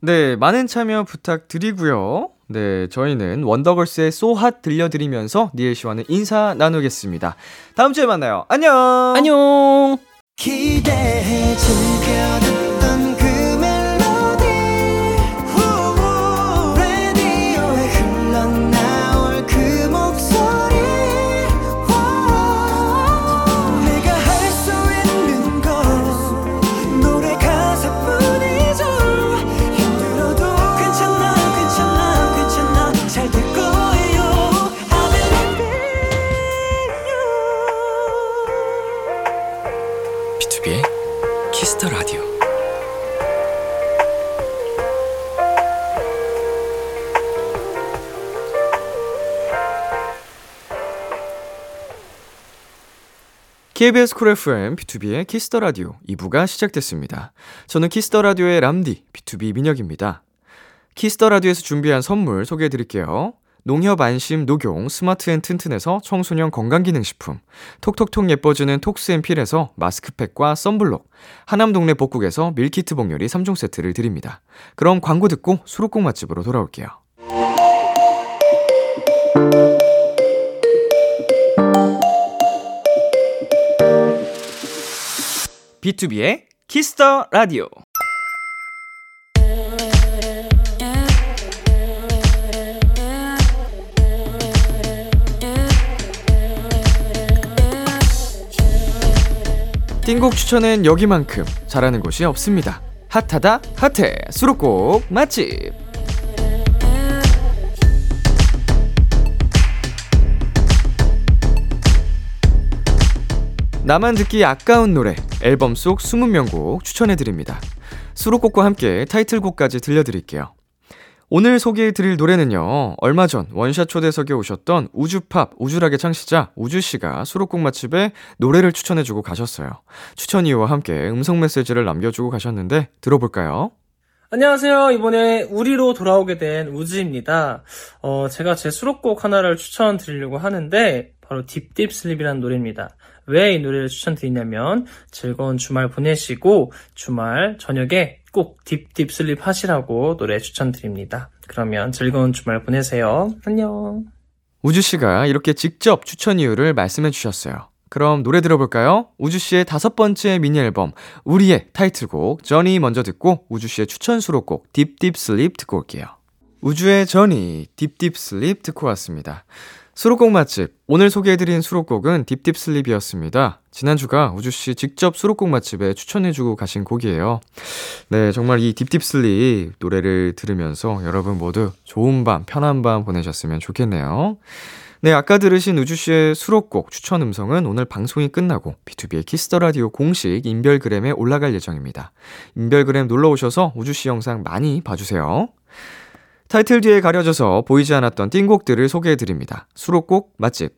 네, 많은 참여 부탁드리고요. 네, 저희는 원더걸스의 So Hot 들려드리면서 니엘 씨와는 인사 나누겠습니다. 다음 주에 만나요. 안녕! 안녕. KBS Cool FM, BTOB의 키스 더 라디오 2부가 시작됐습니다. 저는 키스 더 라디오의 람디, BTOB 민혁입니다. 키스 더 라디오에서 준비한 선물 소개해 드릴게요. 농협 안심 녹용 스마트 앤 튼튼에서 청소년 건강기능식품, 톡톡톡 예뻐지는 톡스앤필에서 마스크팩과 썬블록, 하남 동네 복국에서 밀키트 복요리 3종 세트를 드립니다. 그럼 광고 듣고 수록곡 맛집으로 돌아올게요. B2B의 키스터 라디오. 띵곡 추천은 여기만큼 잘하는 곳이 없습니다. 핫하다 핫해 수록곡 맛집. 나만 듣기 아까운 노래 앨범 속 20명곡 추천해드립니다. 수록곡과 함께 타이틀곡까지 들려드릴게요. 오늘 소개해드릴 노래는요, 얼마 전 원샷 초대석에 오셨던 우즈팝, 우즈락의 창시자 우즈씨가 수록곡 맛집에 노래를 추천해주고 가셨어요. 추천 이유와 함께 음성 메시지를 남겨주고 가셨는데, 들어볼까요? 안녕하세요. 이번에 우리로 돌아오게 된 우즈입니다. 어, 제가 제 수록곡 하나를 추천드리려고 하는데, 바로 Deep Deep Sleep이라는 노래입니다. 왜 이 노래를 추천드리냐면, 즐거운 주말 보내시고, 주말 저녁에 꼭 Deep Deep Sleep 하시라고 노래 추천드립니다. 그러면 즐거운 주말 보내세요. 안녕. 우즈 씨가 이렇게 직접 추천 이유를 말씀해 주셨어요. 그럼 노래 들어볼까요? 우즈 씨의 다섯 번째 미니 앨범, 우리의 타이틀곡, Journey 먼저 듣고 우즈 씨의 추천 수록곡, Deep Deep Sleep 듣고 올게요. 우즈의 Journey, Deep Deep Sleep 듣고 왔습니다. 수록곡 맛집. 오늘 소개해드린 수록곡은 Deep Deep Sleep이었습니다. 지난주가 우주씨 직접 수록곡 맛집에 추천해주고 가신 곡이에요. 네, 정말 이 Deep Deep Sleep 노래를 들으면서 여러분 모두 좋은 밤, 편한 밤 보내셨으면 좋겠네요. 네, 아까 들으신 우주씨의 수록곡 추천 음성은 오늘 방송이 끝나고 B2B의 키스터 라디오 공식 인별그램에 올라갈 예정입니다. 인별그램 놀러 오셔서 우주씨 영상 많이 봐주세요. 타이틀 뒤에 가려져서 보이지 않았던 띵곡들을 소개해드립니다. 수록곡 맛집.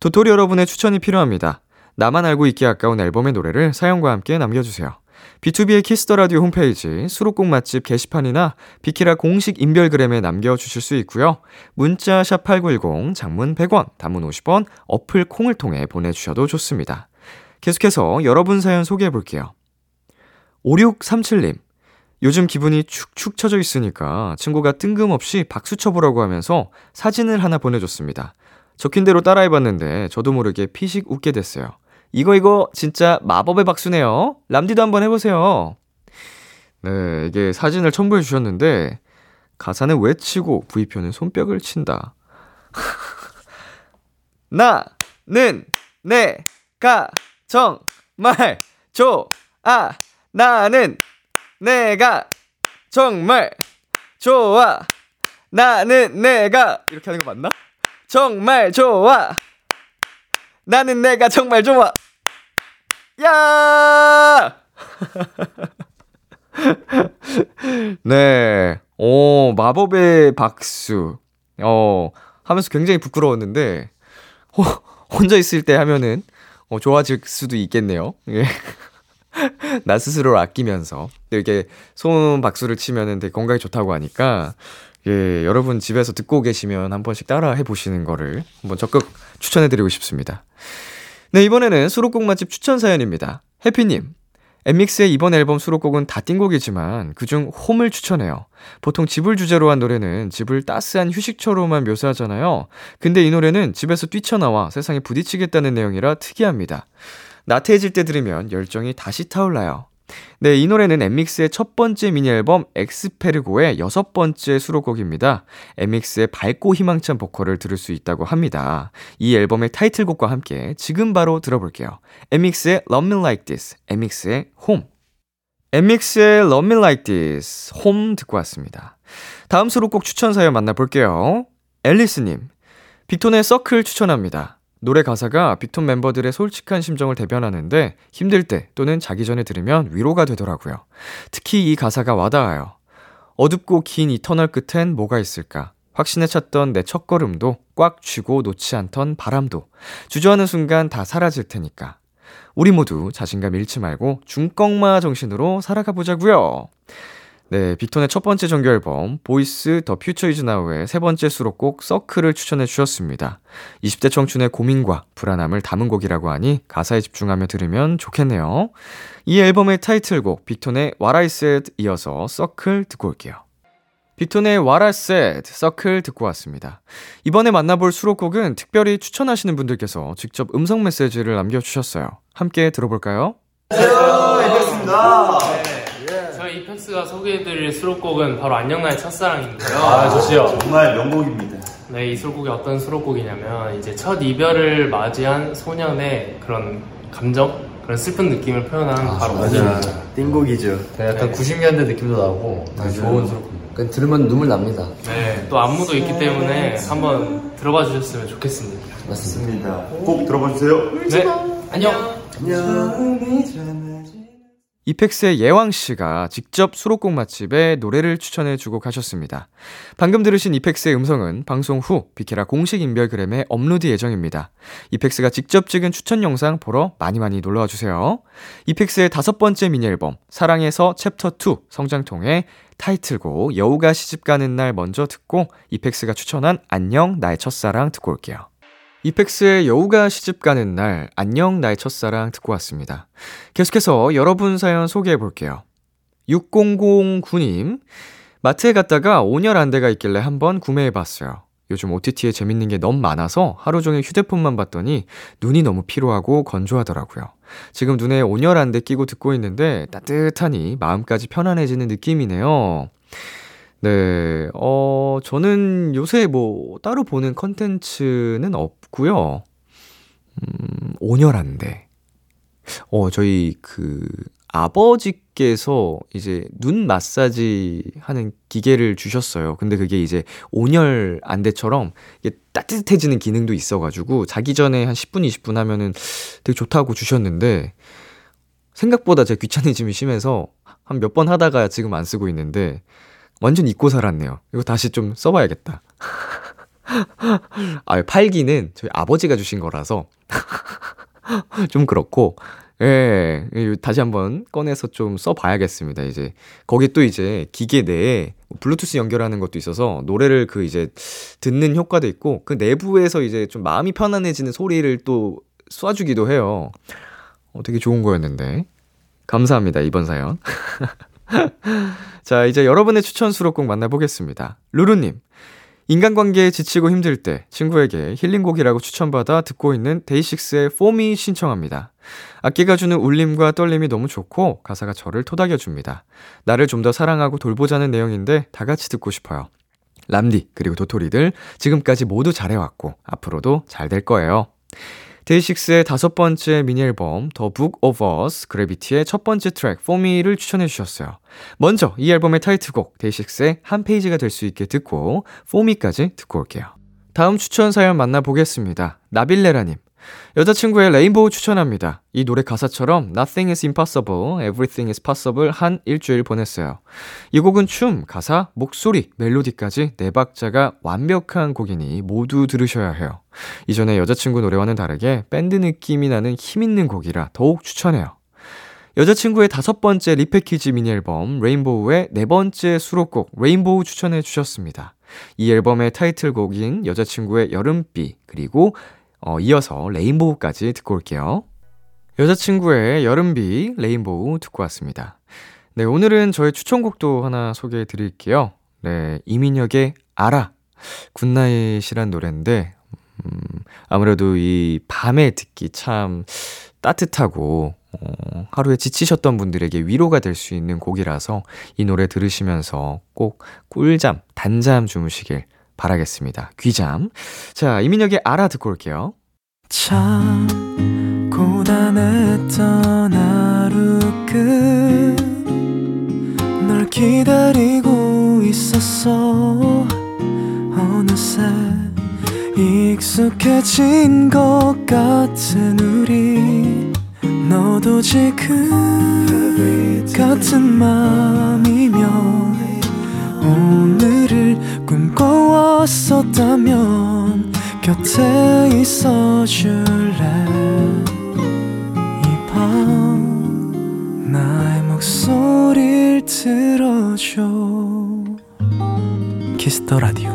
도토리 여러분의 추천이 필요합니다. 나만 알고 있기 아까운 앨범의 노래를 사연과 함께 남겨주세요. B2B의 키스터 라디오 홈페이지 수록곡 맛집 게시판이나 비키라 공식 인별그램에 남겨 주실 수 있고요. 문자 샵8910 장문 100원, 단문 50원, 어플 콩을 통해 보내 주셔도 좋습니다. 계속해서 여러분 사연 소개해 볼게요. 5637님. 요즘 기분이 축축 처져 있으니까 친구가 뜬금없이 박수 쳐보라고 하면서 사진을 하나 보내줬습니다. 적힌 대로 따라해봤는데 저도 모르게 피식 웃게 됐어요. 이거 이거 진짜 마법의 박수네요. 람디도 한번 해보세요. 네, 이게 사진을 첨부해 주셨는데 가사는 외치고 V표는 손뼉을 친다. 나는 내가 정말 좋아. 나는 내가 정말 좋아. 나는 내가 이렇게 하는 거 맞나? 정말 좋아. 나는 내가 정말 좋아. 야! 네. 오, 마법의 박수. 어, 하면서 굉장히 부끄러웠는데, 호, 혼자 있을 때 하면은, 어, 좋아질 수도 있겠네요. 예. 나 스스로를 아끼면서. 이렇게 손 박수를 치면은 되게 건강에 좋다고 하니까, 예, 여러분 집에서 듣고 계시면 한 번씩 따라 해보시는 거를 한번 적극 추천해드리고 싶습니다. 네, 이번에는 수록곡 맛집 추천 사연입니다. 해피님. 엠믹스의 이번 앨범 수록곡은 다 띵곡이지만 그중 홈을 추천해요. 보통 집을 주제로 한 노래는 집을 따스한 휴식처로만 묘사하잖아요. 근데 이 노래는 집에서 뛰쳐나와 세상에 부딪히겠다는 내용이라 특이합니다. 나태해질 때 들으면 열정이 다시 타올라요. 네, 이 노래는 엠믹스의 첫 번째 미니 앨범 엑스페르고의 여섯 번째 수록곡입니다. 엠믹스의 밝고 희망찬 보컬을 들을 수 있다고 합니다. 이 앨범의 타이틀곡과 함께 지금 바로 들어볼게요. 엠믹스의 Love Me Like This, 엠믹스의 Home. 엠믹스의 Love Me Like This, Home 듣고 왔습니다. 다음 수록곡 추천 사연 만나볼게요. 앨리스님, 빅톤의 서클 추천합니다. 노래 가사가 빅톤 멤버들의 솔직한 심정을 대변하는데 힘들 때 또는 자기 전에 들으면 위로가 되더라고요. 특히 이 가사가 와닿아요. 어둡고 긴 이 터널 끝엔 뭐가 있을까? 확신에 찼던 내 첫걸음도 꽉 쥐고 놓지 않던 바람도 주저하는 순간 다 사라질 테니까. 우리 모두 자신감 잃지 말고 중꺾마 정신으로 살아가 보자고요. 네, 빅톤의 첫 번째 정규 앨범 Voice The Future Is Now의 세 번째 수록곡 Circle을 추천해 주셨습니다. 20대 청춘의 고민과 불안함을 담은 곡이라고 하니 가사에 집중하며 들으면 좋겠네요. 이 앨범의 타이틀곡 빅톤의 What I Said 이어서 서클 듣고 올게요. 빅톤의 What I Said, Circle 듣고 왔습니다. 이번에 만나볼 수록곡은 특별히 추천하시는 분들께서 직접 음성 메시지를 남겨주셨어요. 함께 들어볼까요? 저희 이펙스가 소개해드릴 수록곡은 바로 안녕나의 첫사랑인데요. 아, 좋지요. 정말 명곡입니다. 네, 이 수록곡이 어떤 수록곡이냐면 이제 첫 이별을 맞이한 소년의 그런 감정, 그런 슬픈 느낌을 표현한 바로 곡입니다. 띵곡이죠. 약간 90년대 느낌도 나고 되게 좋은. 그 들으면 눈물 납니다. 네, 또 안무도 있기 때문에 한번 들어봐 주셨으면 좋겠습니다. 맞습니다. 꼭 들어봐 주세요. 네, 안녕. 이펙스의 예왕 씨가 직접 수록곡 맛집에 노래를 추천해 주고 가셨습니다. 방금 들으신 이펙스의 음성은 방송 후 비키라 공식 인별그램에 업로드 예정입니다. 이펙스가 직접 찍은 추천 영상 보러 많이 많이 놀러 와 주세요. 이펙스의 다섯 번째 미니 앨범 사랑에서 챕터 2 성장통의 타이틀곡 여우가 시집 가는 날 먼저 듣고 이펙스가 추천한 안녕 나의 첫사랑 듣고 올게요. 이펙스의 여우가 시집가는 날, 안녕 나의 첫사랑 듣고 왔습니다. 계속해서 여러분 사연 소개해 볼게요. 6009님, 마트에 갔다가 온열 안대가 있길래 한번 구매해 봤어요. 요즘 OTT에 재밌는 게 너무 많아서 하루 종일 휴대폰만 봤더니 눈이 너무 피로하고 건조하더라고요. 지금 눈에 온열 안대 끼고 듣고 있는데 따뜻하니 마음까지 편안해지는 느낌이네요. 네, 어, 저는 요새 뭐 따로 보는 컨텐츠는 없 고요. 음, 온열한데. 어, 저희 그 아버지께서 이제 눈 마사지 하는 기계를 주셨어요. 근데 그게 이제 온열 안대처럼 따뜻해지는 기능도 있어가지고 자기 전에 한 10분, 20분 하면은 되게 좋다고 주셨는데 생각보다 제 귀차니즘이 심해서 한 몇 번 하다가 지금 안 쓰고 있는데 완전 잊고 살았네요. 이거 다시 좀 써봐야겠다. 아, 팔기는 저희 아버지가 주신 거라서 좀 그렇고, 예, 다시 한번 꺼내서 좀 써봐야겠습니다. 이제 거기 또 이제 기계 내에 블루투스 연결하는 것도 있어서 노래를 그 이제 듣는 효과도 있고 그 내부에서 이제 좀 마음이 편안해지는 소리를 또 쏴주기도 해요. 어, 되게 좋은 거였는데. 감사합니다, 이번 사연. 자, 이제 여러분의 추천 수록곡 만나보겠습니다. 루루님. 인간관계에 지치고 힘들 때 친구에게 힐링곡이라고 추천받아 듣고 있는 데이식스의 For Me 신청합니다. 악기가 주는 울림과 떨림이 너무 좋고 가사가 저를 토닥여줍니다. 나를 좀 더 사랑하고 돌보자는 내용인데 다 같이 듣고 싶어요. 람디 그리고 도토리들 지금까지 모두 잘해왔고 앞으로도 잘 될 거예요. 데이식스의 다섯 번째 미니 앨범 The Book of Us Gravity의 첫 번째 트랙 For Me를 추천해 주셨어요. 먼저 이 앨범의 타이틀곡 데이식스의 한 페이지가 될 수 있게 듣고 For Me까지 듣고 올게요. 다음 추천 사연 만나보겠습니다. 나빌레라님. 여자친구의 Rainbow 추천합니다. 이 노래 가사처럼 Nothing is impossible, everything is possible 한 일주일 보냈어요. 이 곡은 춤, 가사, 목소리, 멜로디까지 네 박자가 완벽한 곡이니 모두 들으셔야 해요. 이전에 여자친구 노래와는 다르게 밴드 느낌이 나는 힘있는 곡이라 더욱 추천해요. 여자친구의 다섯 번째 repackage 미니 앨범 Rainbow의 네 번째 수록곡 Rainbow 추천해 주셨습니다. 이 앨범의 타이틀곡인 여자친구의 여름비 그리고 어, 이어서 Rainbow까지 듣고 올게요. 여자친구의 여름비, Rainbow 듣고 왔습니다. 네, 오늘은 저의 추천곡도 하나 소개해 드릴게요. 네, 이민혁의 알아. Good Night이란 노래인데, 음, 아무래도 이 밤에 듣기 참 따뜻하고, 어, 하루에 지치셨던 분들에게 위로가 될 수 있는 곡이라서 이 노래 들으시면서 꼭 꿀잠, 단잠 주무시길 바라겠습니다. 귀잠. 자, 이민혁의 알아 듣고 올게요. 참 고단했던 하루 끝널 기다리고 있었어 어느새 익숙해진 것 같은 우리 너도 지금 같은 맘이면 오늘 을 꿈꿔왔었다면 곁에 있어 줄래 이 밤 나의 목소리를 들어줘 Kiss the Radio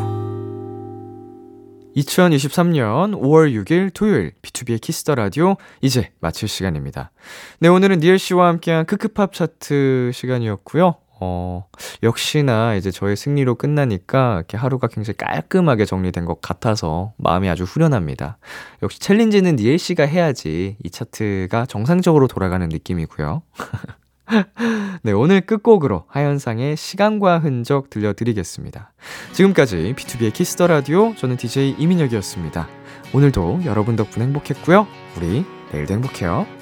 2023년 5월 6일 토요일 B2B의 키스터 라디오 이제 마칠 시간입니다. 네, 오늘은 니엘 씨와 함께한 크크팝 차트 시간이었고요. 어, 역시나 이제 저의 승리로 끝나니까 이렇게 하루가 굉장히 깔끔하게 정리된 것 같아서 마음이 아주 후련합니다. 역시 챌린지는 니엘 씨가 해야지 이 차트가 정상적으로 돌아가는 느낌이고요. 네, 오늘 끝곡으로 하현상의 시간과 흔적 들려드리겠습니다. 지금까지 B2B의 키스터 라디오 저는 DJ 이민혁이었습니다. 오늘도 여러분 덕분에 행복했고요. 우리 내일도 행복해요.